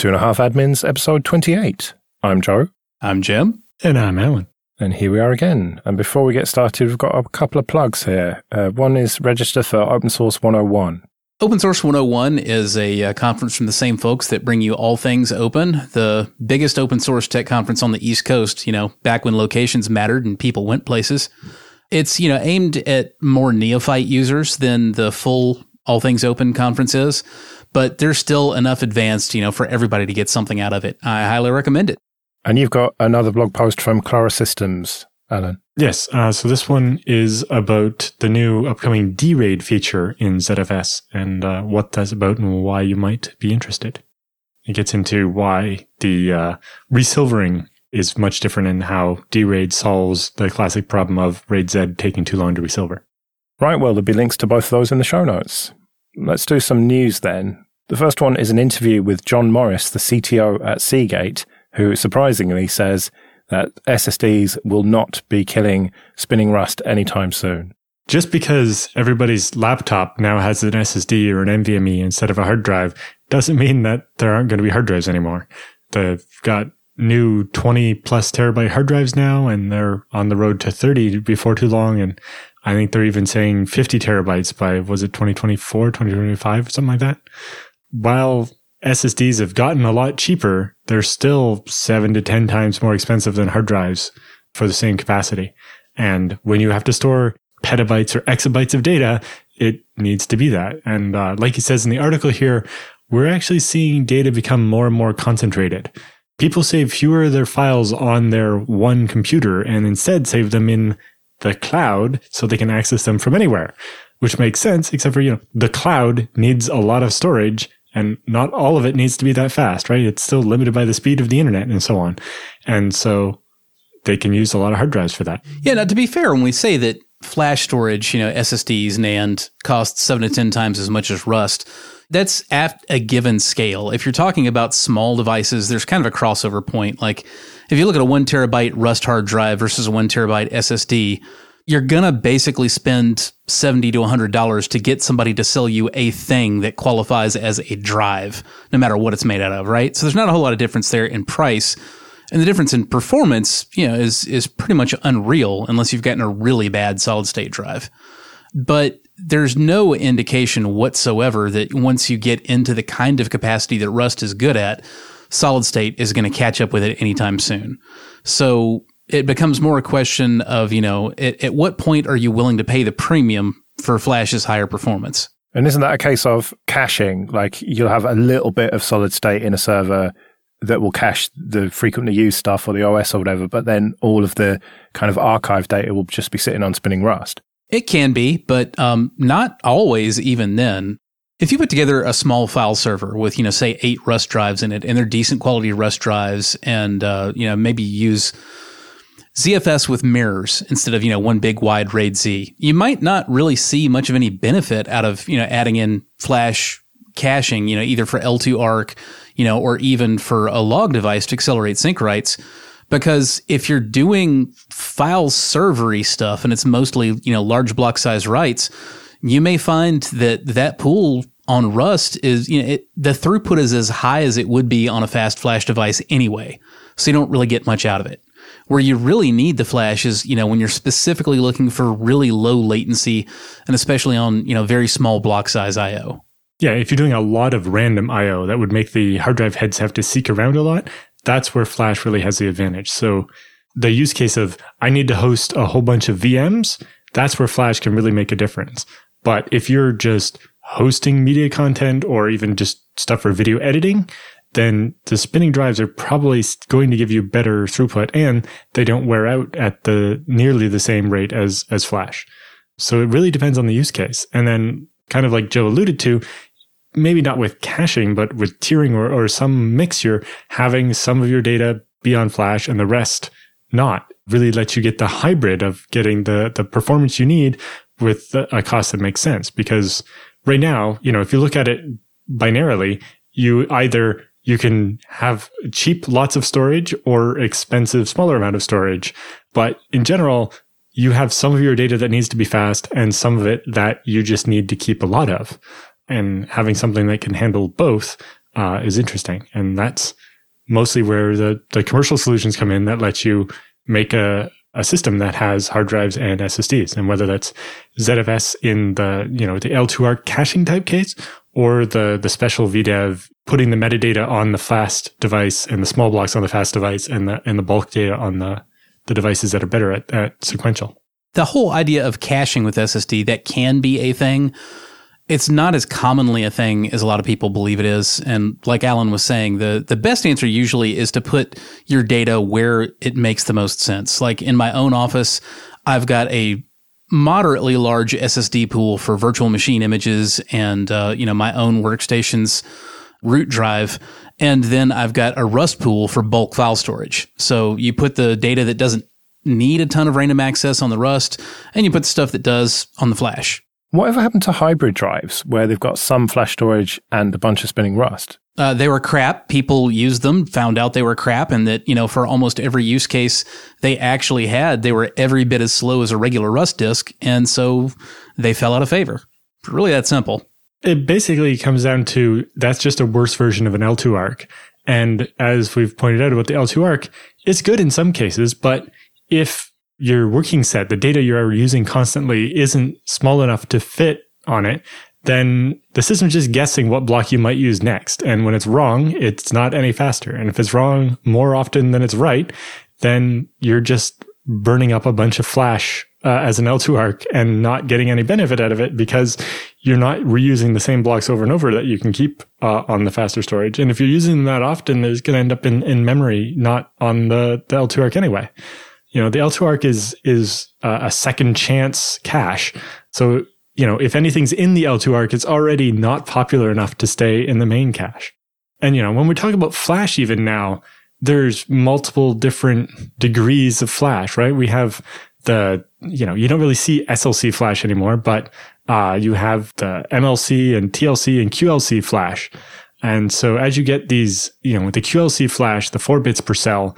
Two and a Half Admins, episode 28. I'm Joe. I'm Jim. And I'm Alan. And here we are again. And before we get started, we've got a couple of plugs here. Uh, one is register for Open Source 101. Open Source 101 is a uh, conference from the same folks that bring you all things open, the biggest open source tech conference on the East Coast, you know, back when locations mattered and people went places. It's, you know, aimed at more neophyte users than the full all things open conference is, but there's still enough advanced, you know, for everybody to get something out of it. I highly recommend it. And you've got another blog post from Klara Systems, Alan. Yes. Uh, so this one is about the new upcoming dRAID feature in ZFS and uh, what that's about and why you might be interested. It gets into why the uh, resilvering is much different and how dRAID solves the classic problem of RAID Z taking too long to resilver. Right. Well, there'll be links to both of those in the show notes. Let's do some news then. The first one is an interview with John Morris, the CTO at Seagate, who surprisingly says that SSDs will not be killing spinning rust anytime soon. Just because everybody's laptop now has an SSD or an NVMe instead of a hard drive doesn't mean that there aren't going to be hard drives anymore. They've got new 20 plus terabyte hard drives now, and they're on the road to 30 before too long. And I think they're even saying 50 terabytes by, was it 2024, 2025, something like that? While SSDs have gotten a lot cheaper, they're still seven to 10 times more expensive than hard drives for the same capacity. And when you have to store petabytes or exabytes of data, it needs to be that. And uh, like he says in the article here, we're actually seeing data become more and more concentrated. People save fewer of their files on their one computer and instead save them in the cloud so they can access them from anywhere, which makes sense, except for, you know, the cloud needs a lot of storage and not all of it needs to be that fast, right? It's still limited by the speed of the internet and so on. And so they can use a lot of hard drives for that. Yeah. Now, to be fair, when we say that flash storage, you know, SSDs, NAND costs seven to 10 times as much as Rust, that's at a given scale. If you're talking about small devices, there's kind of a crossover point. Like if you look at a one terabyte Rust hard drive versus a one terabyte SSD, you're going to basically spend 70 to $100 to get somebody to sell you a thing that qualifies as a drive, no matter what it's made out of, right? So there's not a whole lot of difference there in price. And the difference in performance, you know, is is pretty much unreal unless you've gotten a really bad solid state drive. But there's no indication whatsoever that once you get into the kind of capacity that Rust is good at, solid state is going to catch up with it anytime soon. So it becomes more a question of, you know, at, at what point are you willing to pay the premium for Flash's higher performance? And isn't that a case of caching? Like you'll have a little bit of solid state in a server that will cache the frequently used stuff or the OS or whatever, but then all of the kind of archive data will just be sitting on spinning Rust. It can be, but um, not always. Even then, if you put together a small file server with, you know, say eight Rust drives in it, and they're decent quality Rust drives, and uh, you know maybe use ZFS with mirrors instead of, you know, one big wide RAID Z, you might not really see much of any benefit out of, you know, adding in flash caching, you know, either for L2 ARC, you know, or even for a log device to accelerate sync writes. Because if you're doing file servery stuff and it's mostly, you know, large block size writes, you may find that that pool on Rust is, you know, it, the throughput is as high as it would be on a fast flash device anyway. So you don't really get much out of it. Where you really need the flash is, you know, when you're specifically looking for really low latency and especially on, you know, very small block size IO. Yeah, if you're doing a lot of random IO that would make the hard drive heads have to seek around a lot, that's where Flash really has the advantage. So the use case of I need to host a whole bunch of VMs, that's where Flash can really make a difference. But if you're just hosting media content or even just stuff for video editing, then the spinning drives are probably going to give you better throughput and they don't wear out at the nearly the same rate as, as flash. So it really depends on the use case. And then kind of like Joe alluded to, maybe not with caching, but with tiering or, or some mixture, having some of your data be on flash and the rest not really lets you get the hybrid of getting the, the performance you need with a cost that makes sense. Because right now, you know, if you look at it binarily, you either you can have cheap lots of storage or expensive smaller amount of storage. But in general, you have some of your data that needs to be fast and some of it that you just need to keep a lot of. And having something that can handle both uh, is interesting. And that's mostly where the, the commercial solutions come in that let you make a, a system that has hard drives and SSDs. And whether that's ZFS in the, you know, the L2ARC caching type case or the, the special VDEV putting the metadata on the fast device and the small blocks on the fast device and the, and the bulk data on the, the devices that are better at, at sequential. The whole idea of caching with SSD, that can be a thing it's not as commonly a thing as a lot of people believe it is. And like Alan was saying, the, the best answer usually is to put your data where it makes the most sense. Like in my own office, I've got a moderately large SSD pool for virtual machine images and, uh, you know, my own workstation's root drive. And then I've got a Rust pool for bulk file storage. So you put the data that doesn't need a ton of random access on the Rust and you put the stuff that does on the flash. Whatever happened to hybrid drives where they've got some flash storage and a bunch of spinning rust? Uh, they were crap. People used them, found out they were crap, and that, you know, for almost every use case they actually had, they were every bit as slow as a regular Rust disk. And so they fell out of favor. Really that simple. It basically comes down to that's just a worse version of an L2ARC. And as we've pointed out about the L2ARC, it's good in some cases, but if your working set, the data you're using constantly isn't small enough to fit on it, then the system's just guessing what block you might use next. And when it's wrong, it's not any faster. And if it's wrong more often than it's right, then you're just burning up a bunch of flash uh, as an L2ARC and not getting any benefit out of it because you're not reusing the same blocks over and over that you can keep uh, on the faster storage. And if you're using them that often, it's going to end up in, in memory, not on the, the L2ARC anyway you know, the L2ARC is, is a second chance cache. So, you know, if anything's in the L2ARC, it's already not popular enough to stay in the main cache. And, you know, when we talk about flash even now, there's multiple different degrees of flash, right? We have the, you know, you don't really see SLC flash anymore, but, uh, you have the MLC and TLC and QLC flash. And so as you get these, you know, with the QLC flash, the four bits per cell,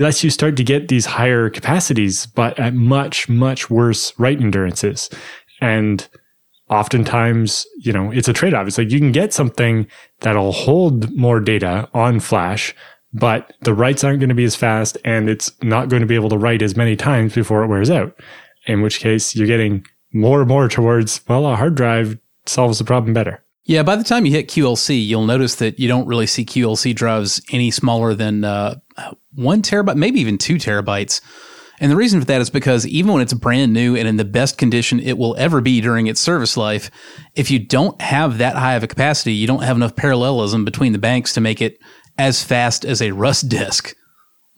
lets you start to get these higher capacities, but at much, much worse write endurances. And oftentimes, you know, it's a trade off. It's like you can get something that'll hold more data on flash, but the writes aren't going to be as fast and it's not going to be able to write as many times before it wears out. In which case you're getting more and more towards, well, a hard drive solves the problem better. Yeah, by the time you hit QLC, you'll notice that you don't really see QLC drives any smaller than uh, one terabyte, maybe even two terabytes. And the reason for that is because even when it's brand new and in the best condition it will ever be during its service life, if you don't have that high of a capacity, you don't have enough parallelism between the banks to make it as fast as a Rust disk,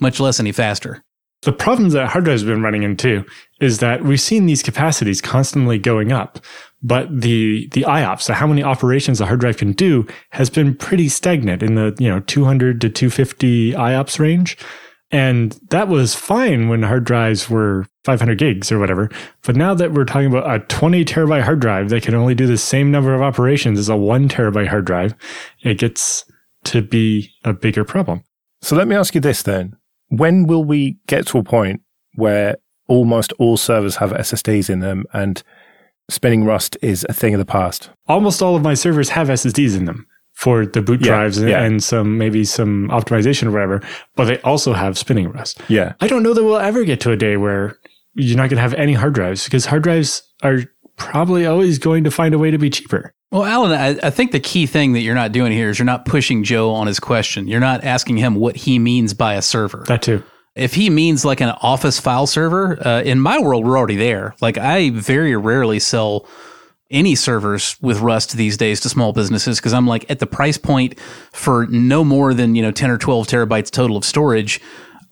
much less any faster. The problems that hard drives have been running into is that we've seen these capacities constantly going up, but the the IOPS, so how many operations a hard drive can do, has been pretty stagnant in the you know 200 to 250 IOPS range, and that was fine when hard drives were 500 gigs or whatever. But now that we're talking about a 20 terabyte hard drive that can only do the same number of operations as a one terabyte hard drive, it gets to be a bigger problem. So let me ask you this then when will we get to a point where almost all servers have SSDs in them and spinning Rust is a thing of the past? Almost all of my servers have SSDs in them for the boot yeah, drives and, yeah. and, some maybe some optimization or whatever, but they also have spinning Rust. Yeah. I don't know that we'll ever get to a day where you're not going to have any hard drives because hard drives are probably always going to find a way to be cheaper. Well, Alan, I, I, think the key thing that you're not doing here is you're not pushing Joe on his question. You're not asking him what he means by a server. That too. If he means like an office file server, uh, in my world, we're already there. Like I very rarely sell any servers with Rust these days to small businesses because I'm like at the price point for no more than, you know, 10 or 12 terabytes total of storage.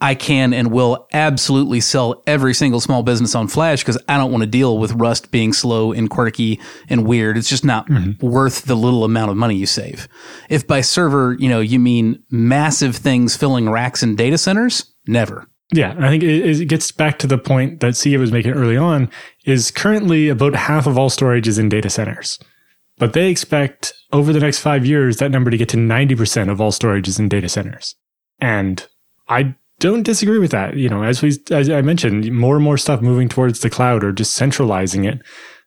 I can and will absolutely sell every single small business on Flash because I don't want to deal with Rust being slow and quirky and weird. It's just not mm-hmm. worth the little amount of money you save. If by server, you know, you mean massive things filling racks and data centers, never. Yeah, I think it, gets back to the point that Seagate was making early on is currently about half of all storage is in data centers. But they expect over the next five years that number to get to 90% of all storage is in data centers. And I don't disagree with that. You know, as we as I mentioned, more and more stuff moving towards the cloud or just centralizing it.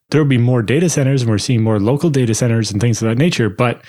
There will be more data centers, and we're seeing more local data centers and things of that nature. But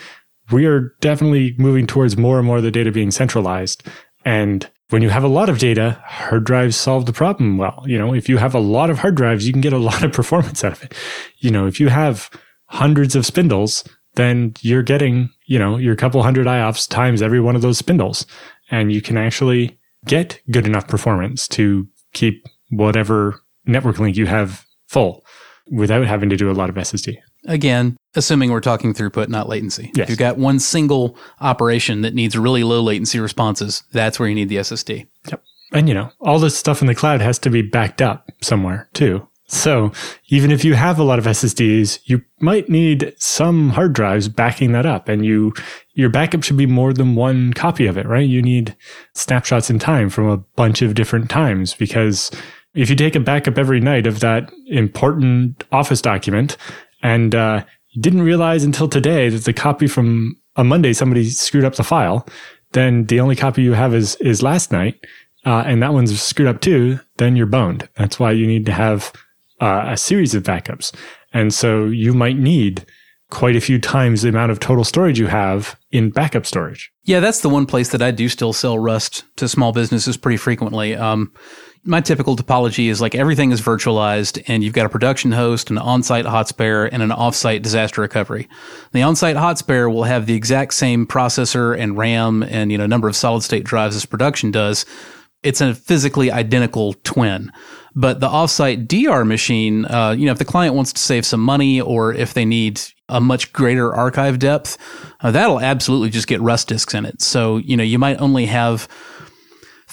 we are definitely moving towards more and more of the data being centralized. And when you have a lot of data, hard drives solve the problem well. You know, if you have a lot of hard drives, you can get a lot of performance out of it. You know, if you have hundreds of spindles, then you're getting, you know, your couple hundred IOPS times every one of those spindles. And you can actually get good enough performance to keep whatever network link you have full without having to do a lot of SSD. Again, assuming we're talking throughput, not latency. Yes. If you've got one single operation that needs really low latency responses, that's where you need the SSD. Yep. And you know, all this stuff in the cloud has to be backed up somewhere too. So even if you have a lot of SSDs, you might need some hard drives backing that up and you, your backup should be more than one copy of it, right? You need snapshots in time from a bunch of different times because if you take a backup every night of that important office document and, uh, didn't realize until today that the copy from a Monday, somebody screwed up the file, then the only copy you have is, is last night. Uh, and that one's screwed up too, then you're boned. That's why you need to have uh, a series of backups. And so you might need quite a few times the amount of total storage you have in backup storage. Yeah, that's the one place that I do still sell Rust to small businesses pretty frequently. Um, my typical topology is like everything is virtualized and you've got a production host, an on-site hot spare, and an off-site disaster recovery. The on-site hot spare will have the exact same processor and RAM and, you know, number of solid state drives as production does. It's a physically identical twin. But the offsite DR machine, uh, you know, if the client wants to save some money or if they need a much greater archive depth, uh, that'll absolutely just get Rust disks in it. So, you know, you might only have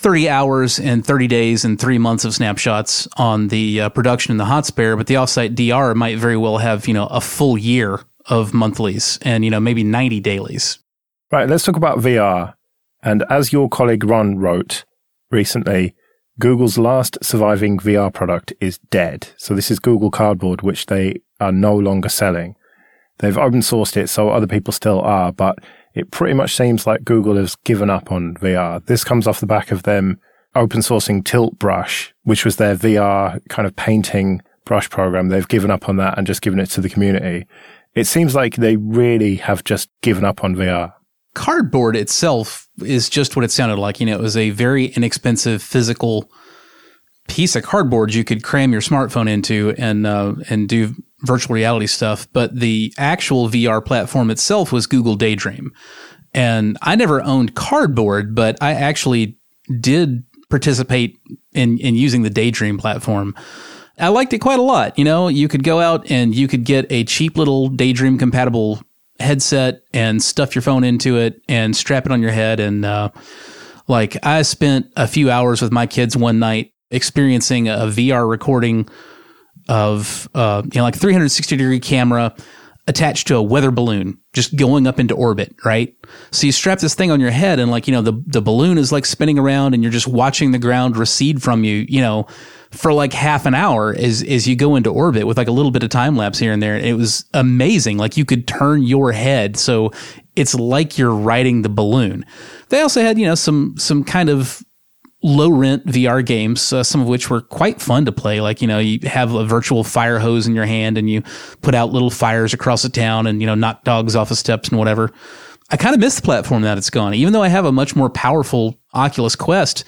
30 hours and 30 days and three months of snapshots on the uh, production in the hot spare, but the offsite DR might very well have, you know, a full year of monthlies and, you know, maybe 90 dailies. Right, let's talk about VR. And as your colleague Ron wrote recently, Google's last surviving VR product is dead. So this is Google Cardboard, which they are no longer selling. They've open sourced it, so other people still are, but it pretty much seems like Google has given up on VR. This comes off the back of them open sourcing Tilt Brush, which was their VR kind of painting brush program. They've given up on that and just given it to the community. It seems like they really have just given up on VR. Cardboard itself is just what it sounded like. You know, it was a very inexpensive physical piece of cardboard you could cram your smartphone into and uh, and do virtual reality stuff. But the actual VR platform itself was Google Daydream, and I never owned Cardboard, but I actually did participate in in using the Daydream platform. I liked it quite a lot. You know, you could go out and you could get a cheap little Daydream compatible headset and stuff your phone into it and strap it on your head. And uh, like I spent a few hours with my kids one night experiencing a VR recording of uh, you know like 360 degree camera attached to a weather balloon just going up into orbit right? So you strap this thing on your head and like you know the the balloon is like spinning around and you're just watching the ground recede from you you know for like half an hour as as you go into orbit with like a little bit of time lapse here and there. It was amazing. Like you could turn your head. So it's like you're riding the balloon. They also had you know some some kind of low rent VR games, uh, some of which were quite fun to play. Like, you know, you have a virtual fire hose in your hand and you put out little fires across the town and, you know, knock dogs off the steps and whatever. I kind of miss the platform that it's gone. Even though I have a much more powerful Oculus Quest,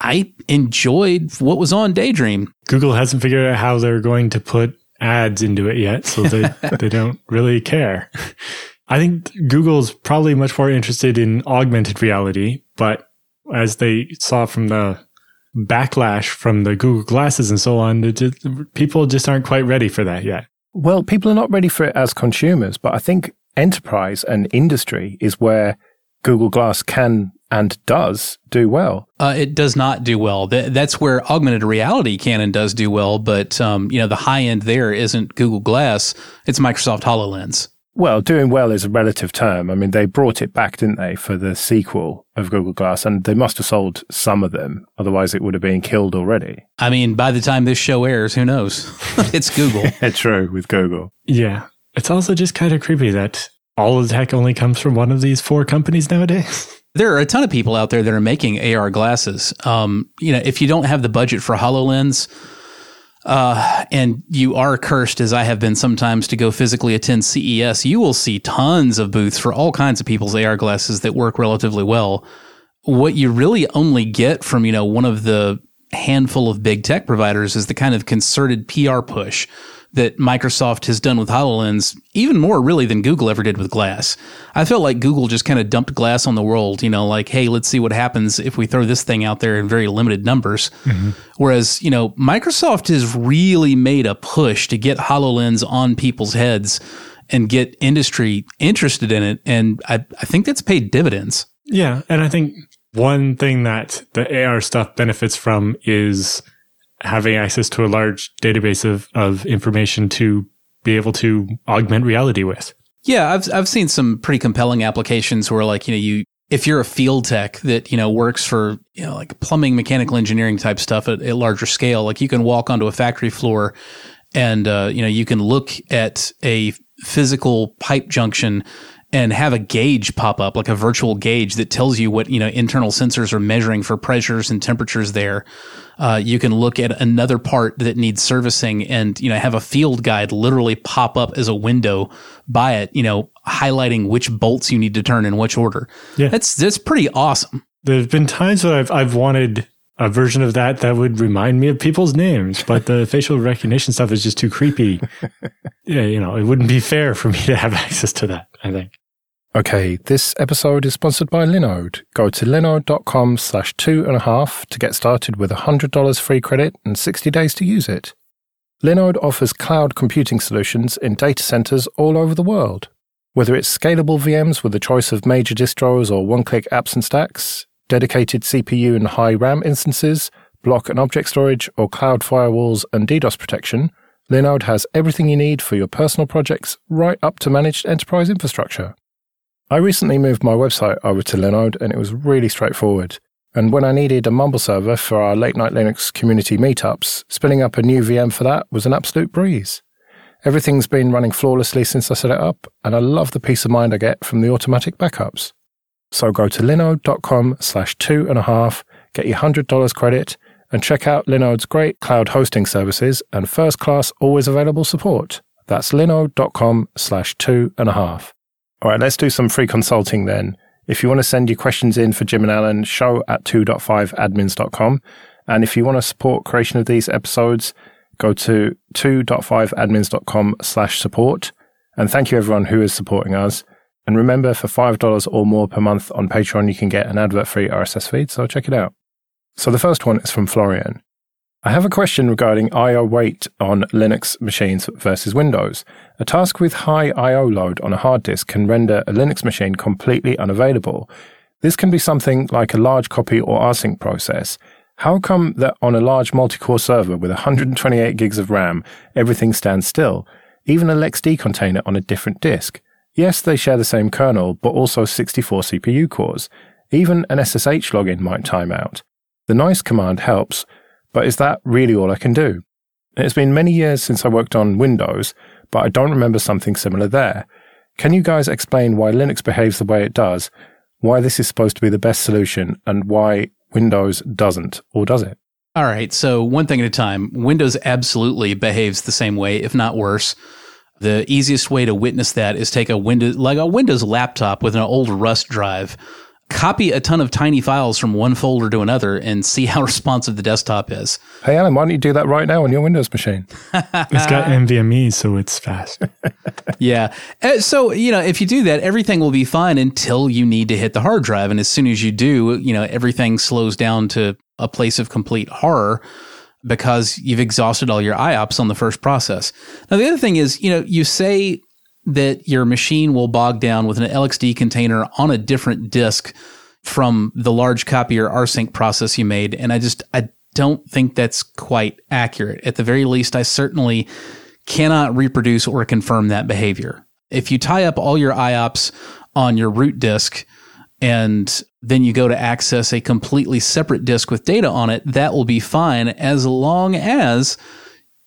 I enjoyed what was on Daydream. Google hasn't figured out how they're going to put ads into it yet, so they, they don't really care. I think Google's probably much more interested in augmented reality, but as they saw from the backlash from the Google glasses and so on, just, people just aren't quite ready for that yet. Well, people are not ready for it as consumers, but I think enterprise and industry is where Google Glass can and does do well. Uh, it does not do well. Th- that's where augmented reality can and does do well, but um, you know the high end there isn't Google Glass; it's Microsoft Hololens. Well, doing well is a relative term. I mean, they brought it back, didn't they, for the sequel of Google Glass, and they must have sold some of them. Otherwise, it would have been killed already. I mean, by the time this show airs, who knows? it's Google. yeah, true, with Google. Yeah. It's also just kind of creepy that all of the tech only comes from one of these four companies nowadays. There are a ton of people out there that are making AR glasses. Um, you know, if you don't have the budget for HoloLens, uh, and you are cursed as I have been sometimes to go physically attend CES, you will see tons of booths for all kinds of people's AR glasses that work relatively well. What you really only get from, you know, one of the handful of big tech providers is the kind of concerted PR push that Microsoft has done with HoloLens, even more really than Google ever did with Glass. I felt like Google just kind of dumped Glass on the world, you know, like, hey, let's see what happens if we throw this thing out there in very limited numbers. Mm-hmm. Whereas, you know, Microsoft has really made a push to get HoloLens on people's heads and get industry interested in it. And I, I think that's paid dividends. Yeah. And I think one thing that the AR stuff benefits from is having access to a large database of, of information to be able to augment reality with. Yeah, I've I've seen some pretty compelling applications where like, you know, you if you're a field tech that, you know, works for, you know, like plumbing, mechanical engineering type stuff at, larger scale, like you can walk onto a factory floor and uh, you know, you can look at a physical pipe junction and have a gauge pop up, like a virtual gauge that tells you what, you know, internal sensors are measuring for pressures and temperatures there. Uh, you can look at another part that needs servicing and, you know, have a field guide literally pop up as a window by it, you know, highlighting which bolts you need to turn in which order. Yeah. That's, that's pretty awesome. There's been times that I've, I've wanted a version of that that would remind me of people's names, but the facial recognition stuff is just too creepy. yeah, you know, it wouldn't be fair for me to have access to that, I think. Okay, this episode is sponsored by Linode. Go to linode.com slash two and a half to get started with $100 free credit and 60 days to use it. Linode offers cloud computing solutions in data centers all over the world. Whether it's scalable VMs with a choice of major distros or one-click apps and stacks, dedicated CPU and high RAM instances, block and object storage, or cloud firewalls and DDoS protection, Linode has everything you need for your personal projects right up to managed enterprise infrastructure. I recently moved my website over to Linode and it was really straightforward. And when I needed a Mumble server for our late night Linux community meetups, spinning up a new VM for that was an absolute breeze. Everything's been running flawlessly since I set it up, and I love the peace of mind I get from the automatic backups. So go to linode.com slash two and a half, get your $100 credit, and check out Linode's great cloud hosting services and first class always available support. That's linode.com slash two and a half. All right, let's do some free consulting then. If you want to send your questions in for Jim and Alan, show at 2.5admins.com. And if you want to support creation of these episodes, go to 2.5admins.com slash support. And thank you everyone who is supporting us. And remember, for $5 or more per month on Patreon, you can get an advert free RSS feed. So check it out. So the first one is from Florian. I have a question regarding I.O. wait on Linux machines versus Windows. A task with high I.O. load on a hard disk can render a Linux machine completely unavailable. This can be something like a large copy or rsync process. How come that on a large multi-core server with 128 gigs of RAM, everything stands still? Even a LXD container on a different disk. Yes, they share the same kernel, but also 64 CPU cores. Even an SSH login might time out. The nice command helps, but is that really all I can do? It's been many years since I worked on Windows, but I don't remember something similar there. Can you guys explain why Linux behaves the way it does, why this is supposed to be the best solution, and why Windows doesn't, or does it? All right, so one thing at a time. Windows absolutely behaves the same way, if not worse. The easiest way to witness that is take a Windows like a Windows laptop with an old Rust drive copy a ton of tiny files from one folder to another and see how responsive the desktop is. Hey, Alan, why don't you do that right now on your Windows machine? it's got NVMe, so it's fast. yeah. Uh, so, you know, if you do that, everything will be fine until you need to hit the hard drive. And as soon as you do, you know, everything slows down to a place of complete horror because you've exhausted all your IOPS on the first process. Now, the other thing is, you know, you say that your machine will bog down with an LXD container on a different disk from the large copy or rsync process you made. And I just, I don't think that's quite accurate. At the very least, I certainly cannot reproduce or confirm that behavior. If you tie up all your IOPS on your root disk and then you go to access a completely separate disk with data on it, that will be fine as long as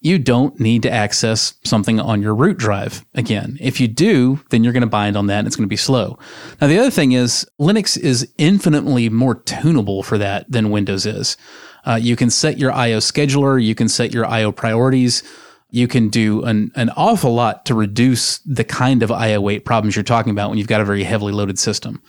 you don't need to access something on your root drive again. If you do, then you're going to bind on that and it's going to be slow. Now, the other thing is Linux is infinitely more tunable for that than Windows is. Uh, you can set your IO scheduler. You can set your IO priorities. You can do an, an awful lot to reduce the kind of IO wait problems you're talking about when you've got a very heavily loaded system.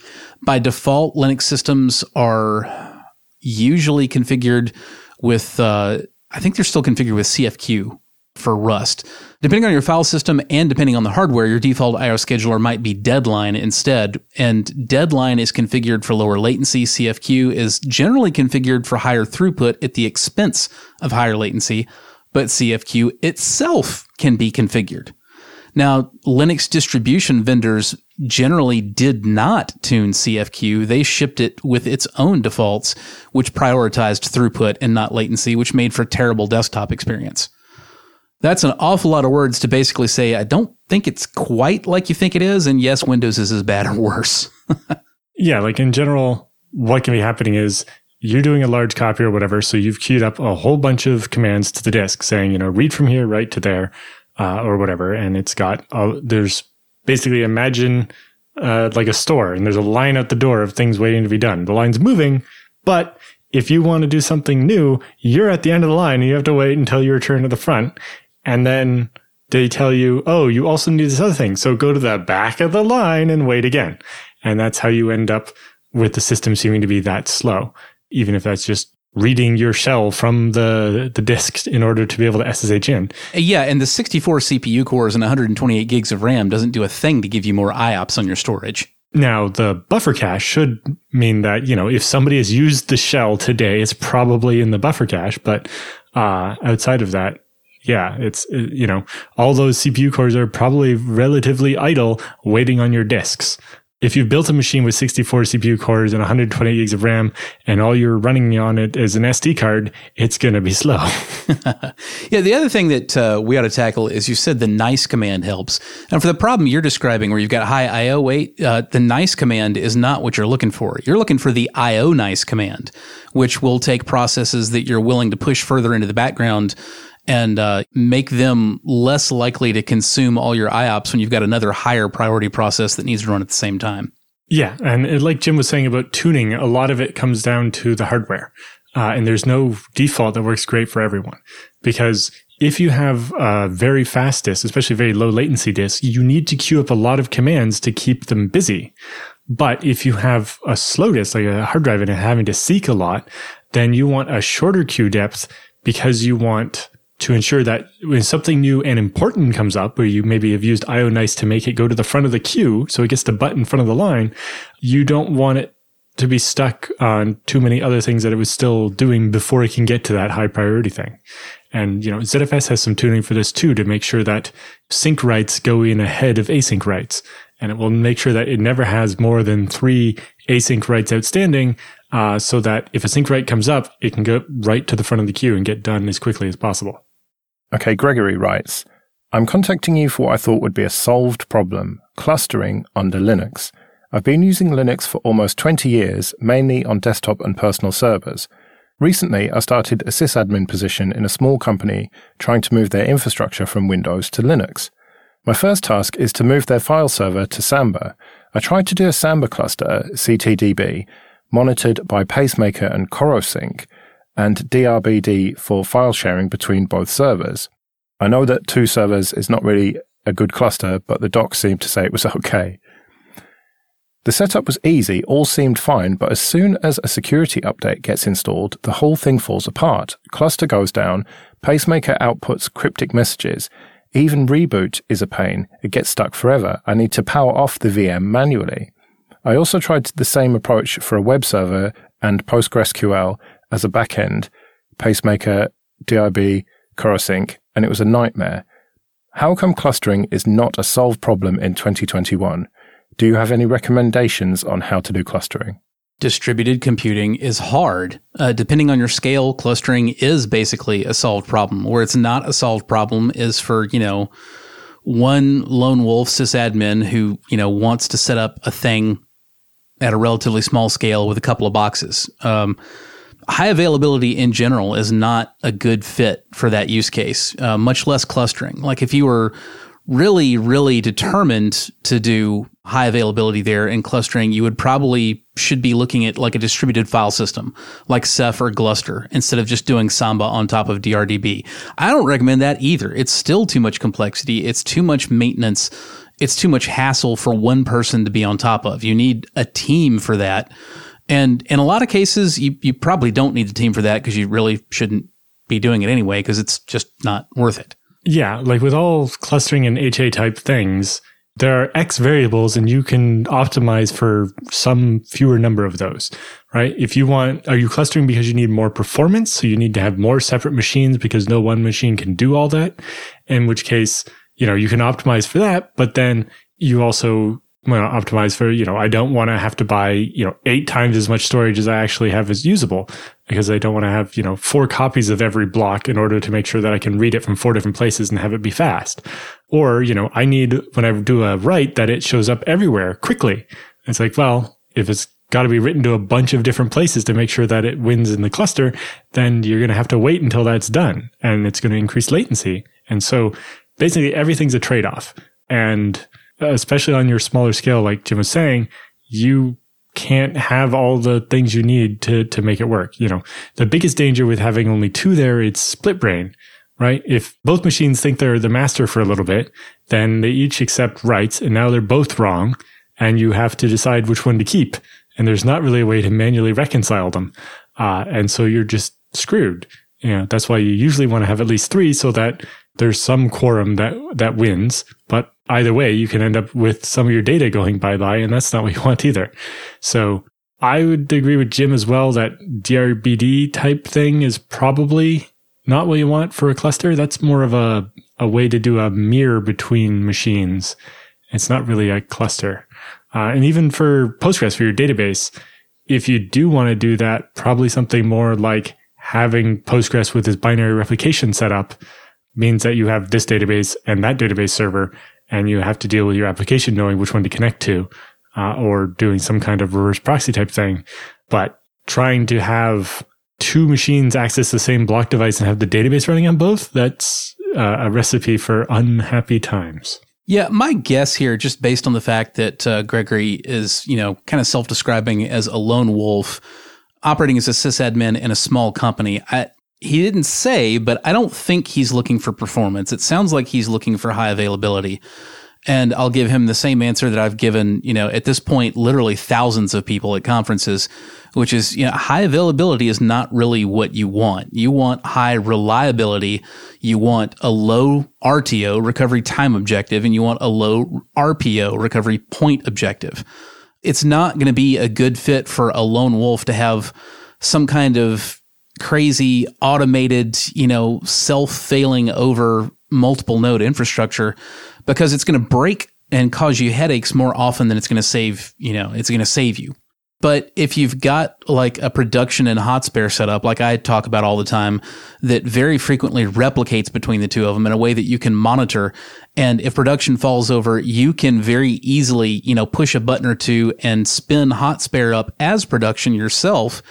By default, Linux systems are usually configured with, uh, I think they're still configured with CFQ for Rust. Depending on your file system and depending on the hardware, your default IO scheduler might be Deadline instead. And Deadline is configured for lower latency. CFQ is generally configured for higher throughput at the expense of higher latency, but CFQ itself can be configured. Now, Linux distribution vendors generally did not tune CFQ. They shipped it with its own defaults, which prioritized throughput and not latency, which made for terrible desktop experience. That's an awful lot of words to basically say, I don't think it's quite like you think it is. And yes, Windows is as bad or worse. yeah, like in general, what can be happening is you're doing a large copy or whatever. So you've queued up a whole bunch of commands to the disk saying, you know, read from here, right to there, uh, or whatever. And it's got, uh, there's basically imagine uh, like a store and there's a line out the door of things waiting to be done. The line's moving, but if you want to do something new, you're at the end of the line and you have to wait until you return to the front. And then they tell you, oh, you also need this other thing. So go to the back of the line and wait again. And that's how you end up with the system seeming to be that slow, even if that's just reading your shell from the the disk in order to be able to SSH in. Yeah, and the 64 CPU cores and 128 gigs of RAM doesn't do a thing to give you more IOPS on your storage. Now, the buffer cache should mean that, you know, if somebody has used the shell today, it's probably in the buffer cache, but uh, outside of that, yeah, it's, uh, you know, all those CPU cores are probably relatively idle waiting on your disks. If you've built a machine with 64 CPU cores and 128 gigs of RAM and all you're running on it is an SD card, it's going to be slow. yeah, the other thing that uh, we ought to tackle is you said the nice command helps. And for the problem you're describing where you've got high IO wait, uh, the nice command is not what you're looking for. You're looking for the IO nice command, which will take processes that you're willing to push further into the background and uh, make them less likely to consume all your IOPS when you've got another higher priority process that needs to run at the same time. Yeah. And like Jim was saying about tuning, a lot of it comes down to the hardware. Uh, and there's no default that works great for everyone because if you have a very fast disk, especially very low latency disk, you need to queue up a lot of commands to keep them busy. But if you have a slow disk, like a hard drive and having to seek a lot, then you want a shorter queue depth because you want to ensure that when something new and important comes up, where you maybe have used IONice to make it go to the front of the queue, so it gets the butt in front of the line, you don't want it to be stuck on too many other things that it was still doing before it can get to that high priority thing. And, you know, ZFS has some tuning for this too to make sure that sync writes go in ahead of async writes. And it will make sure that it never has more than three async writes outstanding, uh, so that if a sync write comes up, it can go right to the front of the queue and get done as quickly as possible. Okay, Gregory writes, I'm contacting you for what I thought would be a solved problem, clustering under Linux. I've been using Linux for almost 20 years, mainly on desktop and personal servers. Recently, I started a sysadmin position in a small company trying to move their infrastructure from Windows to Linux. My first task is to move their file server to Samba. I tried to do a Samba cluster, CTDB, monitored by Pacemaker and CoroSync, and DRBD for file sharing between both servers. I know that two servers is not really a good cluster, but the docs seemed to say it was okay. The setup was easy, all seemed fine, but as soon as a security update gets installed, the whole thing falls apart. Cluster goes down, Pacemaker outputs cryptic messages, even reboot is a pain. It gets stuck forever. I need to power off the VM manually. I also tried the same approach for a web server and PostgreSQL as a backend, Pacemaker, DIB, CoroSync, and it was a nightmare. How come clustering is not a solved problem in 2021? Do you have any recommendations on how to do clustering? Distributed computing is hard. Uh, depending on your scale, clustering is basically a solved problem. Where it's not a solved problem is for, you know, one lone wolf sysadmin who, you know, wants to set up a thing at a relatively small scale with a couple of boxes. Um, high availability in general is not a good fit for that use case, uh, much less clustering. Like if you were really, really determined to do high availability there and clustering, you would probably should be looking at like a distributed file system like Ceph or Gluster instead of just doing Samba on top of DRDB. I don't recommend that either. It's still too much complexity. It's too much maintenance. It's too much hassle for one person to be on top of. You need a team for that. And in a lot of cases, you, you probably don't need a team for that because you really shouldn't be doing it anyway because it's just not worth it. Yeah, like with all clustering and HA type things, there are X variables and you can optimize for some fewer number of those, right? If you want, are you clustering because you need more performance? So you need to have more separate machines because no one machine can do all that. In which case, you know, you can optimize for that, but then you also to optimize for, you know, I don't want to have to buy, you know, eight times as much storage as I actually have as usable because I don't want to have, you know, four copies of every block in order to make sure that I can read it from four different places and have it be fast. Or, you know, I need when I do a write that it shows up everywhere quickly. It's like, well, if it's got to be written to a bunch of different places to make sure that it wins in the cluster, then you're going to have to wait until that's done and it's going to increase latency. And so basically everything's a trade off. And especially on your smaller scale, like Jim was saying, you can't have all the things you need to, to make it work. You know, the biggest danger with having only two there, it's split brain, right? If both machines think they're the master for a little bit, then they each accept writes and now they're both wrong and you have to decide which one to keep. And there's not really a way to manually reconcile them. Uh, and so you're just screwed. You know, that's why you usually want to have at least three so that there's some quorum that, that wins. But either way, you can end up with some of your data going bye bye, and that's not what you want either. So I would agree with Jim as well that DRBD type thing is probably not what you want for a cluster. That's more of a, a way to do a mirror between machines. It's not really a cluster. Uh, and even for Postgres, for your database, if you do want to do that, probably something more like having Postgres with this binary replication set up means that you have this database and that database server, and you have to deal with your application knowing which one to connect to, uh, or doing some kind of reverse proxy type thing. But trying to have two machines access the same block device and have the database running on both, that's uh, a recipe for unhappy times. Yeah, my guess here, just based on the fact that uh, Gregory is, you know, kind of self-describing as a lone wolf, operating as a sysadmin in a small company, I, he didn't say, but I don't think he's looking for performance. It sounds like he's looking for high availability. And I'll give him the same answer that I've given, you know, at this point, literally thousands of people at conferences, which is, you know, high availability is not really what you want. You want high reliability. You want a low RTO, recovery time objective, and you want a low RPO, recovery point objective. It's not going to be a good fit for a lone wolf to have some kind of crazy automated, you know, self failing over multiple node infrastructure because it's going to break and cause you headaches more often than it's going to save, you know, it's going to save you. But if you've got like a production and hot spare setup, like I talk about all the time, that very frequently replicates between the two of them in a way that you can monitor. And if production falls over, you can very easily, you know, push a button or two and spin hot spare up as production yourself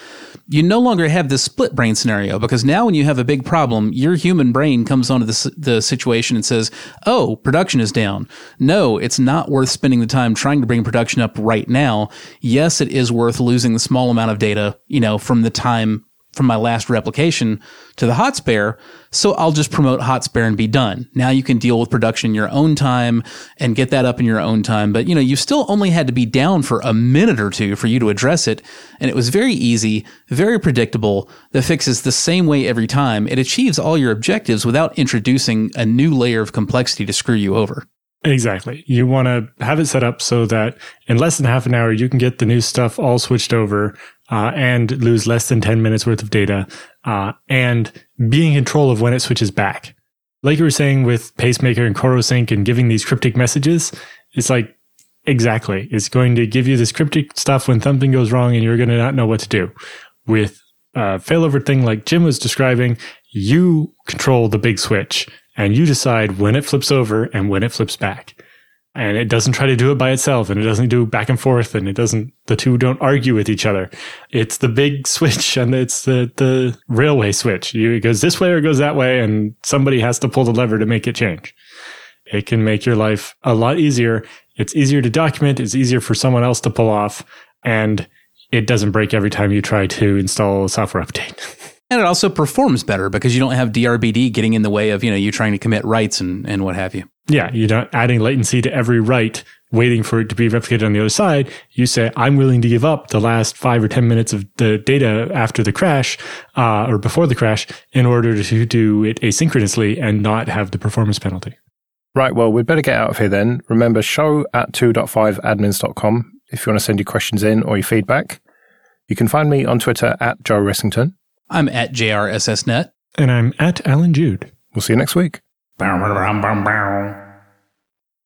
you no longer have this split brain scenario because now when you have a big problem, your human brain comes onto the, the situation and says, Oh, production is down. No, it's not worth spending the time trying to bring production up right now. Yes, it is worth losing the small amount of data, you know, from the time from my last replication to the hot spare. So I'll just promote hot spare and be done. Now you can deal with production in your own time and get that up in your own time. But you know, you still only had to be down for a minute or two for you to address it. And it was very easy, very predictable. The fix is the same way every time. It achieves all your objectives without introducing a new layer of complexity to screw you over. Exactly. You want to have it set up so that in less than half an hour, you can get the new stuff all switched over uh, and lose less than 10 minutes worth of data uh, and be in control of when it switches back. Like you were saying with Pacemaker and CoroSync and giving these cryptic messages, it's like, exactly. It's going to give you this cryptic stuff when something goes wrong and you're going to not know what to do. With a failover thing like Jim was describing, you control the big switch and you decide when it flips over and when it flips back and it doesn't try to do it by itself and it doesn't do back and forth and it doesn't the two don't argue with each other it's the big switch and it's the the railway switch you, it goes this way or it goes that way and somebody has to pull the lever to make it change it can make your life a lot easier. It's easier to document. It's easier for someone else to pull off and it doesn't break every time you try to install a software update. And it also performs better because you don't have DRBD getting in the way of, you know, you trying to commit writes and, and what have you. Yeah, you're not adding latency to every write, waiting for it to be replicated on the other side. You say, I'm willing to give up the last five or 10 minutes of the data after the crash, uh, or before the crash in order to do it asynchronously and not have the performance penalty. Right, well, we'd better get out of here then. Remember, show at 2.5admins.com if you want to send your questions in or your feedback. You can find me on Twitter at Joe Ressington. I'm at JRSSNet. And I'm at Allan Jude. We'll see you next week. Bow, bow, bow,